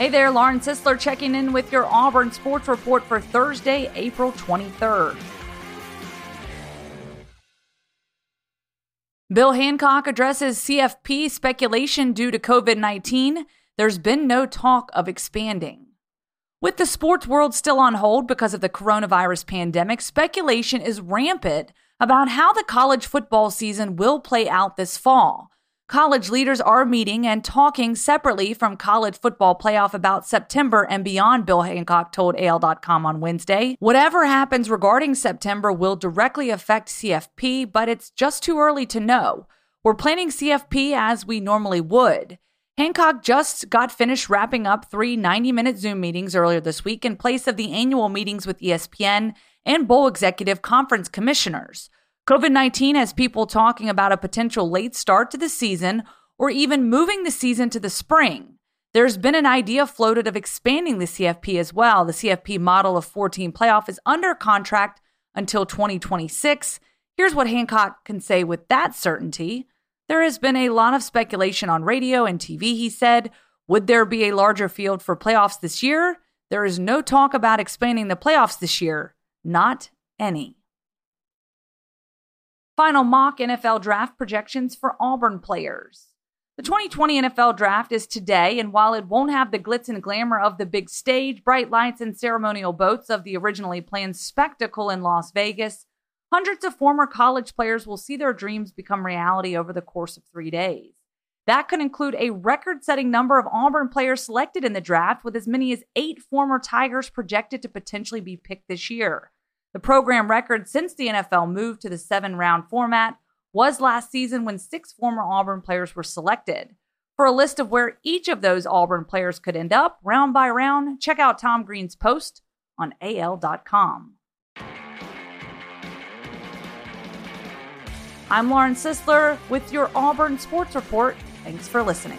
Hey there, Lauren Sisler checking in with your Auburn Sports Report for Thursday, April 23rd. Bill Hancock addresses CFP speculation due to COVID 19. There's been no talk of expanding. With the sports world still on hold because of the coronavirus pandemic, speculation is rampant about how the college football season will play out this fall. College leaders are meeting and talking separately from college football playoff about September and beyond, Bill Hancock told AL.com on Wednesday. Whatever happens regarding September will directly affect CFP, but it's just too early to know. We're planning CFP as we normally would. Hancock just got finished wrapping up three 90 minute Zoom meetings earlier this week in place of the annual meetings with ESPN and Bowl Executive Conference commissioners. COVID 19 has people talking about a potential late start to the season or even moving the season to the spring. There's been an idea floated of expanding the CFP as well. The CFP model of 14 playoff is under contract until 2026. Here's what Hancock can say with that certainty. There has been a lot of speculation on radio and TV, he said. Would there be a larger field for playoffs this year? There is no talk about expanding the playoffs this year. Not any. Final mock NFL draft projections for Auburn players. The 2020 NFL draft is today, and while it won't have the glitz and glamour of the big stage, bright lights, and ceremonial boats of the originally planned spectacle in Las Vegas, Hundreds of former college players will see their dreams become reality over the course of three days. That could include a record setting number of Auburn players selected in the draft, with as many as eight former Tigers projected to potentially be picked this year. The program record since the NFL moved to the seven round format was last season when six former Auburn players were selected. For a list of where each of those Auburn players could end up, round by round, check out Tom Green's post on AL.com. I'm Lauren Sisler with your Auburn Sports Report. Thanks for listening.